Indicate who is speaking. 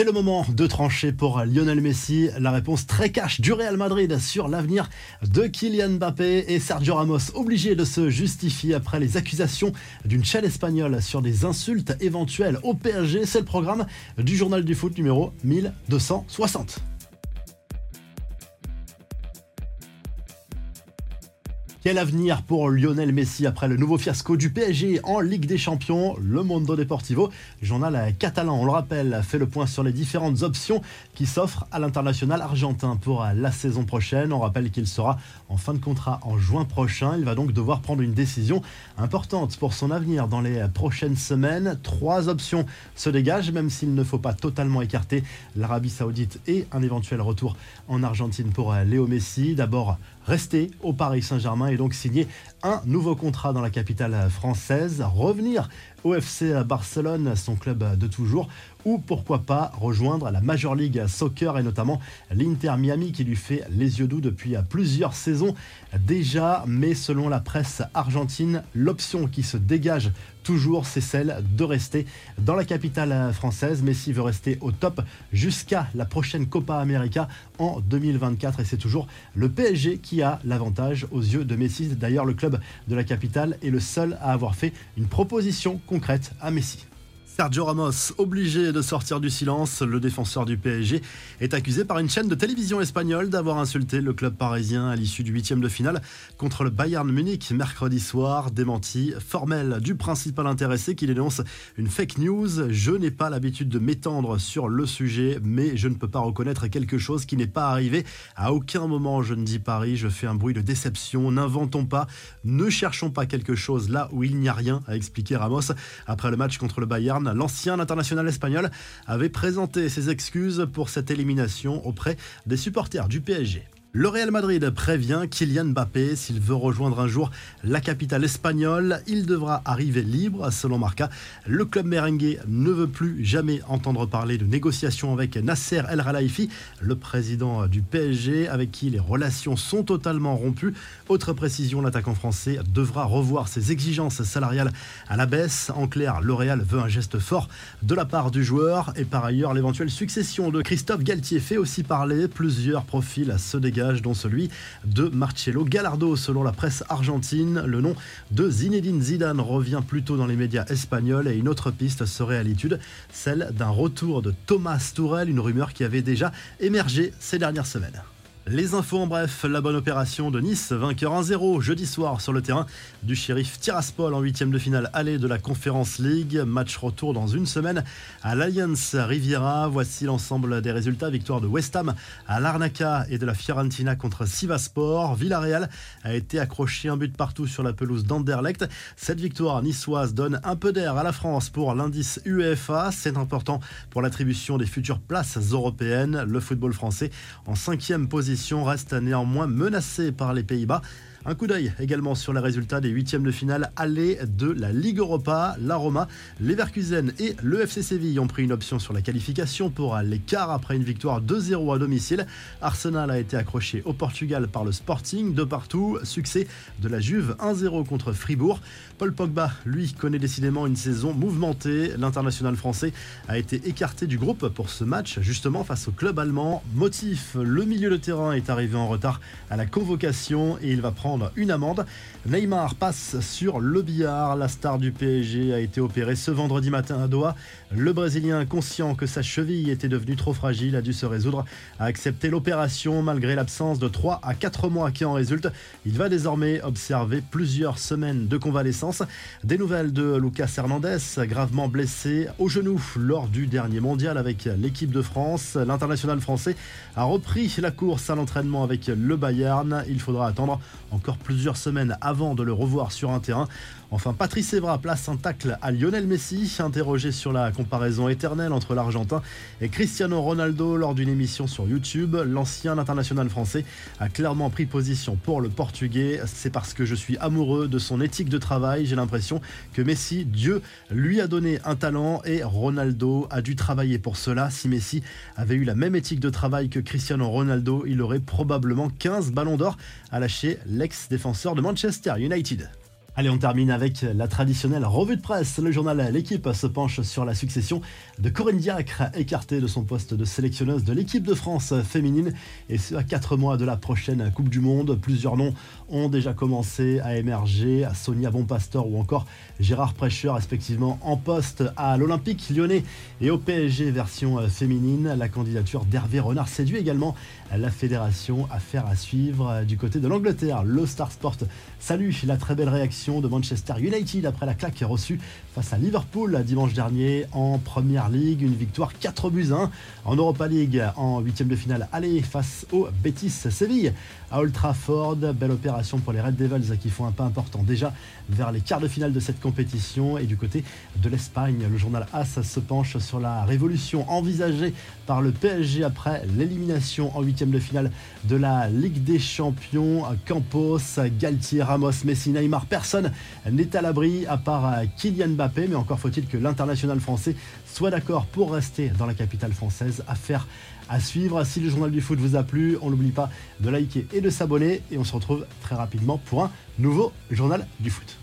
Speaker 1: C'est le moment de trancher pour Lionel Messi. La réponse très cash du Real Madrid sur l'avenir de Kylian Mbappé et Sergio Ramos, obligé de se justifier après les accusations d'une chaîne espagnole sur des insultes éventuelles au PSG. C'est le programme du journal du foot numéro 1260. Quel avenir pour Lionel Messi après le nouveau fiasco du PSG en Ligue des Champions? Le Mondo Deportivo, journal catalan, on le rappelle, fait le point sur les différentes options qui s'offrent à l'international argentin pour la saison prochaine. On rappelle qu'il sera en fin de contrat en juin prochain. Il va donc devoir prendre une décision importante pour son avenir dans les prochaines semaines. Trois options se dégagent, même s'il ne faut pas totalement écarter l'Arabie Saoudite et un éventuel retour en Argentine pour Léo Messi. D'abord, rester au Paris Saint-Germain et donc signer un nouveau contrat dans la capitale française, revenir au FC Barcelone, son club de toujours, ou pourquoi pas rejoindre la Major League Soccer et notamment l'Inter Miami qui lui fait les yeux doux depuis plusieurs saisons déjà, mais selon la presse argentine, l'option qui se dégage toujours, c'est celle de rester dans la capitale française. Messi veut rester au top jusqu'à la prochaine Copa América en 2024 et c'est toujours le PSG qui a l'avantage aux yeux de Messi. D'ailleurs, le club de la capitale est le seul à avoir fait une proposition concrète à Messi. Sergio Ramos, obligé de sortir du silence, le défenseur du PSG est accusé par une chaîne de télévision espagnole d'avoir insulté le club parisien à l'issue du huitième de finale contre le Bayern Munich mercredi soir. Démenti formel du principal intéressé qui dénonce une fake news. Je n'ai pas l'habitude de m'étendre sur le sujet, mais je ne peux pas reconnaître quelque chose qui n'est pas arrivé. À aucun moment je ne dis Paris, je fais un bruit de déception. N'inventons pas, ne cherchons pas quelque chose là où il n'y a rien, a expliqué Ramos après le match contre le Bayern l'ancien international espagnol avait présenté ses excuses pour cette élimination auprès des supporters du PSG. Le Real Madrid prévient Kylian Mbappé s'il veut rejoindre un jour la capitale espagnole, il devra arriver libre. Selon Marca, le club merengue ne veut plus jamais entendre parler de négociations avec Nasser El Khelaifi, le président du PSG, avec qui les relations sont totalement rompues. Autre précision, l'attaquant français devra revoir ses exigences salariales à la baisse. En clair, le Real veut un geste fort de la part du joueur et par ailleurs, l'éventuelle succession de Christophe Galtier fait aussi parler. Plusieurs profils se dégagent dont celui de Marcello Gallardo. Selon la presse argentine, le nom de Zinedine Zidane revient plutôt dans les médias espagnols et une autre piste serait à l'étude, celle d'un retour de Thomas Tourel, une rumeur qui avait déjà émergé ces dernières semaines. Les infos en bref, la bonne opération de Nice, vainqueur 1-0 jeudi soir sur le terrain du shérif Tiraspol en huitième de finale aller de la Conference League. Match retour dans une semaine à l'Alliance Riviera. Voici l'ensemble des résultats. Victoire de West Ham à l'Arnaca et de la Fiorentina contre Sivaspor. Villarreal a été accroché un but partout sur la pelouse d'Anderlecht. Cette victoire niçoise donne un peu d'air à la France pour l'indice UEFA. C'est important pour l'attribution des futures places européennes. Le football français en cinquième position reste néanmoins menacée par les Pays-Bas. Un coup d'œil également sur les résultats des huitièmes de finale aller de la Ligue Europa. La Roma, Leverkusen et le FC Séville ont pris une option sur la qualification pour l'écart après une victoire 2-0 à domicile. Arsenal a été accroché au Portugal par le Sporting de partout. Succès de la Juve 1-0 contre Fribourg. Paul Pogba, lui, connaît décidément une saison mouvementée. L'international français a été écarté du groupe pour ce match, justement face au club allemand. Motif, le milieu de terrain est arrivé en retard à la convocation et il va prendre une amende. Neymar passe sur le billard. La star du PSG a été opérée ce vendredi matin à Doha. Le Brésilien, conscient que sa cheville était devenue trop fragile, a dû se résoudre à accepter l'opération malgré l'absence de 3 à 4 mois qui en résulte. Il va désormais observer plusieurs semaines de convalescence. Des nouvelles de Lucas Hernandez, gravement blessé au genou lors du dernier mondial avec l'équipe de France. L'international français a repris la course à l'entraînement avec le Bayern. Il faudra attendre encore plusieurs semaines avant de le revoir sur un terrain. Enfin, Patrice Evra place un tacle à Lionel Messi, interrogé sur la comparaison éternelle entre l'Argentin et Cristiano Ronaldo lors d'une émission sur YouTube. L'ancien international français a clairement pris position pour le Portugais. C'est parce que je suis amoureux de son éthique de travail. J'ai l'impression que Messi, Dieu, lui a donné un talent et Ronaldo a dû travailler pour cela. Si Messi avait eu la même éthique de travail que Cristiano Ronaldo, il aurait probablement 15 ballons d'or à lâcher l'ex-défenseur de Manchester United. Allez, on termine avec la traditionnelle revue de presse. Le journal L'équipe se penche sur la succession de Corinne Diacre, écartée de son poste de sélectionneuse de l'équipe de France féminine, et ce à quatre mois de la prochaine Coupe du Monde. Plusieurs noms ont déjà commencé à émerger, à Sonia Bonpastor ou encore Gérard Prêcheur, respectivement en poste à l'Olympique lyonnais et au PSG version féminine. La candidature d'Hervé Renard séduit également la fédération. Affaire à suivre du côté de l'Angleterre. Le Star Sport salue la très belle réaction de Manchester United après la claque reçue face à Liverpool dimanche dernier en Première League. Une victoire 4 buts 1 en Europa League en huitième de finale aller face au Betis Séville à Old Trafford. Belle opération pour les Red Devils qui font un pas important déjà vers les quarts de finale de cette compétition. Et du côté de l'Espagne, le journal AS se penche sur la révolution envisagée par le PSG après l'élimination en huitième de finale de la Ligue des Champions. Campos, Galtier, Ramos, Messi, Neymar, personne n'est à l'abri à part Kylian Mbappé, mais encore faut-il que l'international français soit d'accord pour rester dans la capitale française. Affaire à suivre. Si le journal du foot vous a plu, on n'oublie pas de liker et de s'abonner. Et on se retrouve très rapidement pour un nouveau journal du foot.